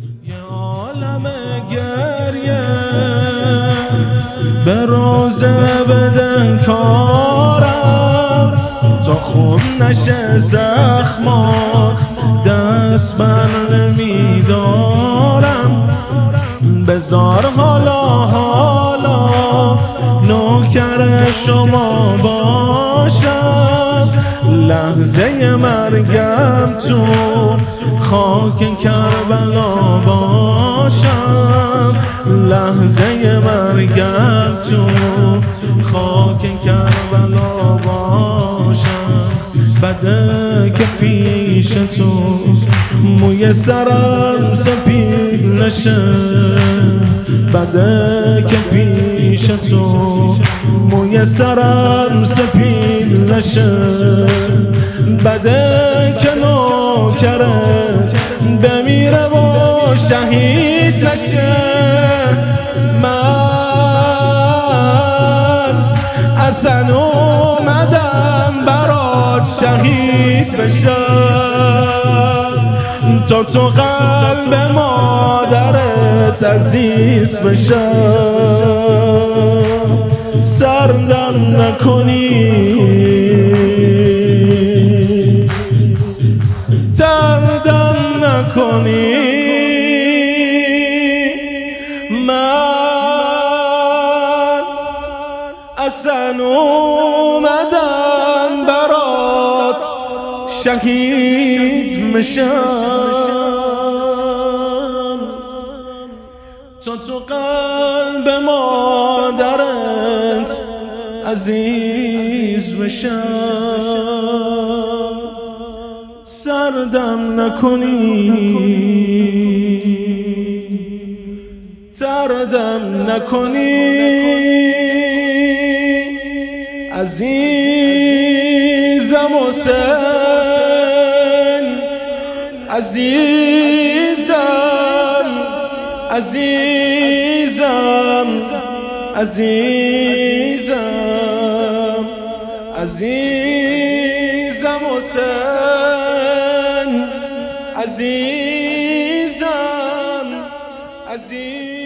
یه عالم گریه به روزه بدن کارم تا خون نشه زخمات. دست بر نمیدارم. بزار حالا حالا نوکر شما باشم لحظه مرگم تو خاک کربلا باشم. لحظه مرگم تو خاک کربلا باشم. بده که پیش تو موی سرم سپید نشه. بده پیش تو. موی سرم سپید نشه. بده که نوکره بمیره و شهید نشه. من اصلا اومدم برات شهید بشم. تا تو قلب مادرت عزیز بشم. سردم نکنی. تردم نکنی. من اصلا اومدم برات شهید مشم تا تو قلب مادرت عزیز بشم. سردم نکنی. تردم نکنی. عزیزم حسین عزیزم عزیزم عزیزم عزیزم حسین عزیزم عزیزم.